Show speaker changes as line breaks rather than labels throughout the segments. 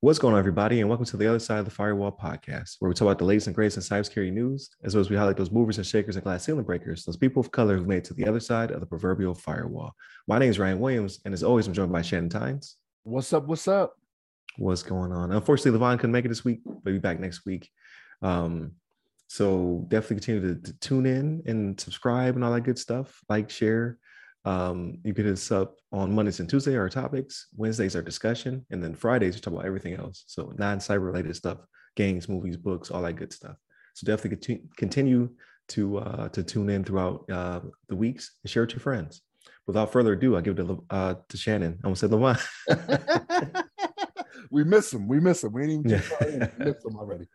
What's going on, everybody, and welcome to the Other Side of the Firewall podcast, where we talk about the latest and greatest in cybersecurity news, as well as we highlight those movers and shakers and glass ceiling breakers, those people of color who've made it to the other side of the proverbial firewall. My name is Ryan Williams, and as always, I'm joined by Shannon Tynes.
What's up? What's up?
What's going on? Unfortunately, Levon couldn't make it this week, but he'll be back next week. Um, so definitely continue to, to, tune in and subscribe and all that good stuff. Like, share. Um, you hit us up on Mondays and Tuesdays, our topics. Wednesdays, our discussion. And then Fridays, we talk about everything else. So non cyber related stuff, games, movies, books, all that good stuff. So definitely continue, to uh, to tune in throughout uh, the weeks and share it to your friends. Without further ado, I give it to, uh, to Shannon. I almost said Levon.
we miss him. We miss him. We ain't even yeah. miss him already.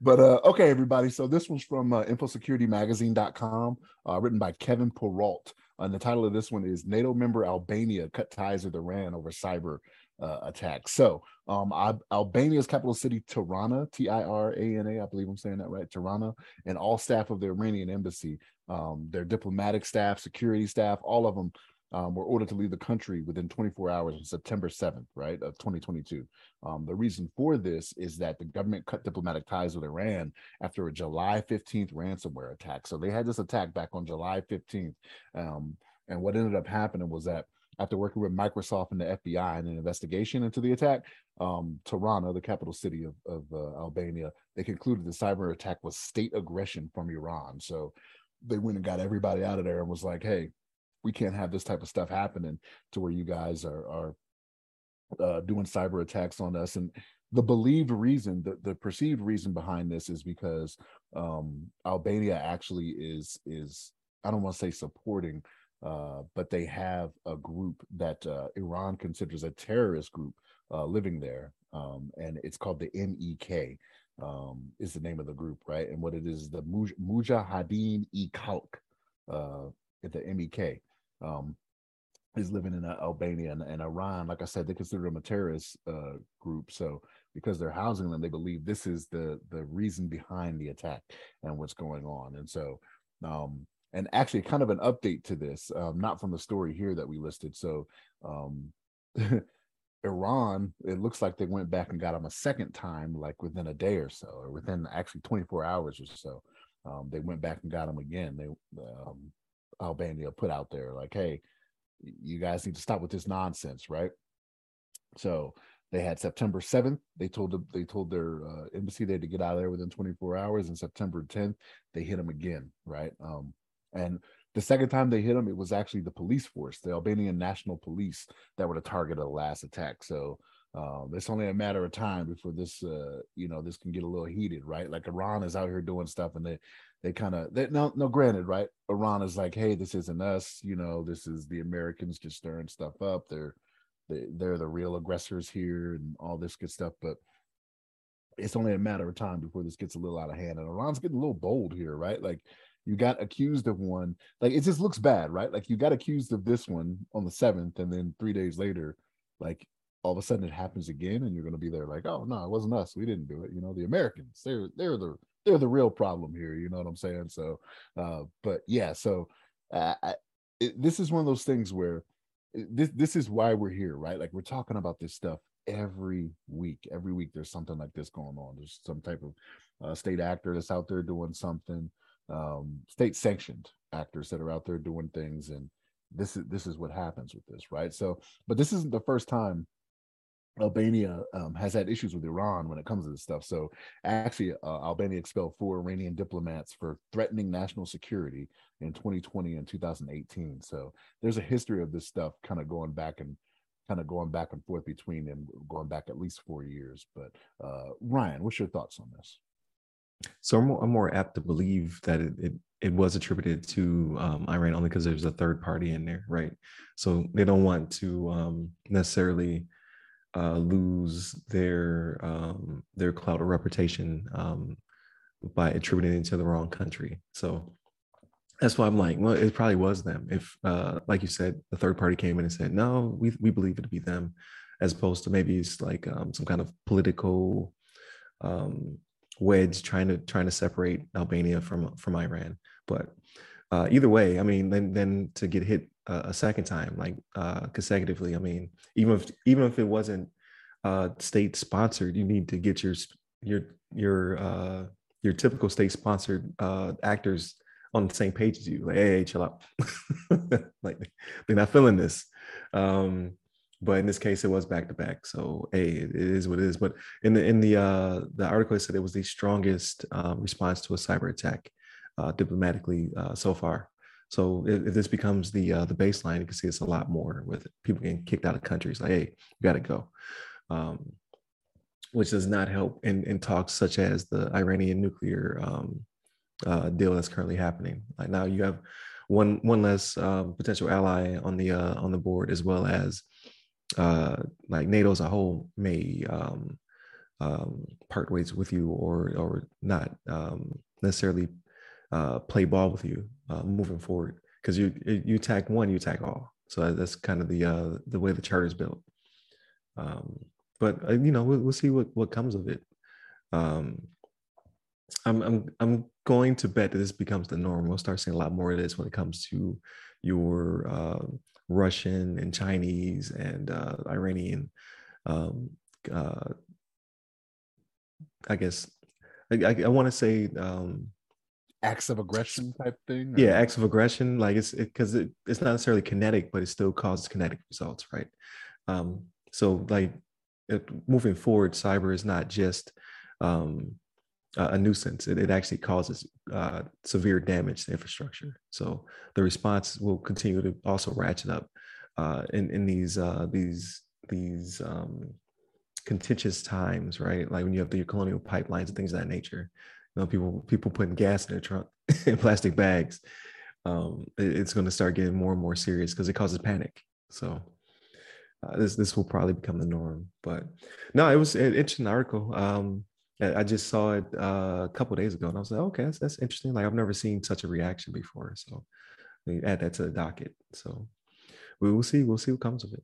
But uh, okay, everybody. So this one's from uh, InfoSecurityMagazine.com, uh, written by Kevin Poireault. And the title of this one is NATO member Albania cut ties with Iran over cyber uh, attack. So, um, Albania's capital city, Tirana, T I R A N A, I believe I'm saying that right, Tirana, and all staff of the Iranian embassy, um, their diplomatic staff, security staff, all of them um, were ordered to leave the country within 24 hours on September 7th, right, of 2022. Um, the reason for this is that the government cut diplomatic ties with Iran after a July 15th ransomware attack. So they had this attack back on July 15th. Um, and what ended up happening was that after working with Microsoft and the FBI in an investigation into the attack, um, Tirana, the capital city of, of uh, Albania, they concluded the cyber attack was state aggression from Iran. So they went and got everybody out of there and was like, hey, we can't have this type of stuff happening to where you guys are are uh, doing cyber attacks on us. And the believed reason the, the perceived reason behind this is because um, albania actually is is i don't want to say supporting uh, but they have a group that uh, iran considers a terrorist group uh, living there um, and it's called the mek um, is the name of the group right? And what it is the mujahideen e khalq uh, the mek um, is living in uh, Albania and, and, Iran. Like I said, they consider them a terrorist uh, group. So because they're housing them, they believe this is the the reason behind the attack and what's going on. And so, um, and actually, kind of an update to this, um, not from the story here that we listed. So. Um, Iran, it looks like they went back and got them a second time, like within a day or so, or within actually 24 hours or so. Um, they went back and got them again. They um, Albania put out there, like, hey, you guys need to stop with this nonsense, right? So they had September 7th. They told them they told their uh, embassy they had to get out of there within 24 hours. And September 10th, they hit them again, right? Um, and the second time they hit them, it was actually the police force, the Albanian National Police, that were the target of the last attack. So um, it's only a matter of time before this, uh, you know, this can get a little heated, right? Like Iran is out here doing stuff, and they they kind of they no no granted right? Iran is like hey this isn't us you know this is the americans just stirring stuff up. They're they, they're the real aggressors here and all this good stuff but it's only a matter of time before this gets a little out of hand and iran's getting a little bold here right? Like you got accused of one like it just looks bad right? Like you got accused of this one on the seventh and then three days later like all of a sudden it happens again and you're going to be there like oh no it wasn't us. We didn't do it. You know the americans they're they're the they're the real problem here. You know what I'm saying? So, uh, but yeah, so uh, I, it, this is one of those things where this this is why we're here, right? Like we're talking about this stuff every week. Every week there's something like this going on. There's some type of uh, state actor that's out there doing something, um, state sanctioned actors that are out there doing things, and this is this is what happens with this, right? So, but this isn't the first time Albania um, has had issues with Iran when it comes to this stuff. So actually, uh, Albania expelled four Iranian diplomats for threatening national security in 2020 and 2018. So there's a history of this stuff kind of going back and kind of going back and forth between them, going back at least four years. But uh, Ryan, what's your thoughts on this?
So I'm more, I'm more apt to believe that it, it, it was attributed to um, Iran only because there's a third party in there, right? So they don't want to um, necessarily uh, lose their um, their cloud or reputation um, by attributing it to the wrong country. So that's why I'm like, well, it probably was them. If, uh, like you said, the third party came in and said, no, we we believe it to be them, as opposed to maybe it's like um, some kind of political um, wedge trying to trying to separate Albania from from Iran. But uh, either way, I mean, then then to get hit a, a second time, like uh, consecutively, I mean, even if even if it wasn't uh, state sponsored, you need to get your your your uh, your typical state sponsored uh, actors on the same page as you. Like, hey, hey chill out. like they're not feeling this. Um, but in this case, it was back to back. So hey, it is what it is. But in the in the uh, the article, it said it was the strongest uh, response to a cyber attack uh, diplomatically uh, so far. So if, if, this becomes the uh, the baseline, you can see it's a lot more with people getting kicked out of countries. Like, hey, you got to go, um, which does not help in, in talks such as the Iranian nuclear um, uh, deal that's currently happening. Like now, you have one one less um, potential ally on the uh, on the board, as well as uh, like NATO as a whole may um, um, part ways with you or or not um, necessarily uh, play ball with you uh, moving forward because you you attack one, you attack all. So that's kind of the uh, the way the chart is built. Um, but uh, you know, we'll, we'll, see what what comes of it. Um, I'm I'm I'm going to bet that this becomes the norm. We'll start seeing a lot more of this when it comes to your uh, Russian and Chinese and uh, Iranian. Um, uh, I guess I, I, I want to say um,
acts of aggression type thing.
Or? Yeah, acts of aggression. Like it's because it, it, it's not necessarily kinetic, but it still causes kinetic results, right? Um, so like it, moving forward, cyber is not just um, a nuisance. It, it actually causes uh, severe damage to infrastructure. So the response will continue to also ratchet up uh, in in these uh, these these um, contentious times, right? Like when you have the colonial pipelines and things of that nature. Know, people people putting gas in their trunk in plastic bags. Um, it, it's going to start getting more and more serious because it causes panic. So. Uh, this this will probably become the norm, but no, it was an interesting article. Um, I just saw it uh, a couple days ago, and I was like, okay, that's, that's interesting. Like I've never seen such a reaction before, so we add that to the docket. So we will see. We'll see what comes of it.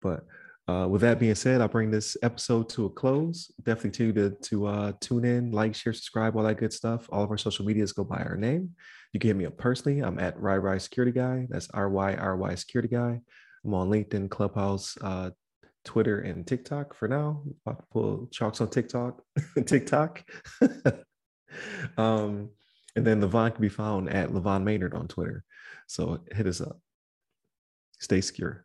But uh, with that being said, I'll bring this episode to a close. Definitely to to, to uh, tune in, like, share, subscribe, all that good stuff. All of our social medias go by our name. You can hit me up personally. I'm at RyRy Security Guy. That's R Y R Y Security Guy. I'm on LinkedIn, Clubhouse, uh, Twitter and TikTok for now. About to pull chalks on TikTok, TikTok. um, and then Levon can be found at Levon Maynard on Twitter. So hit us up. Stay secure.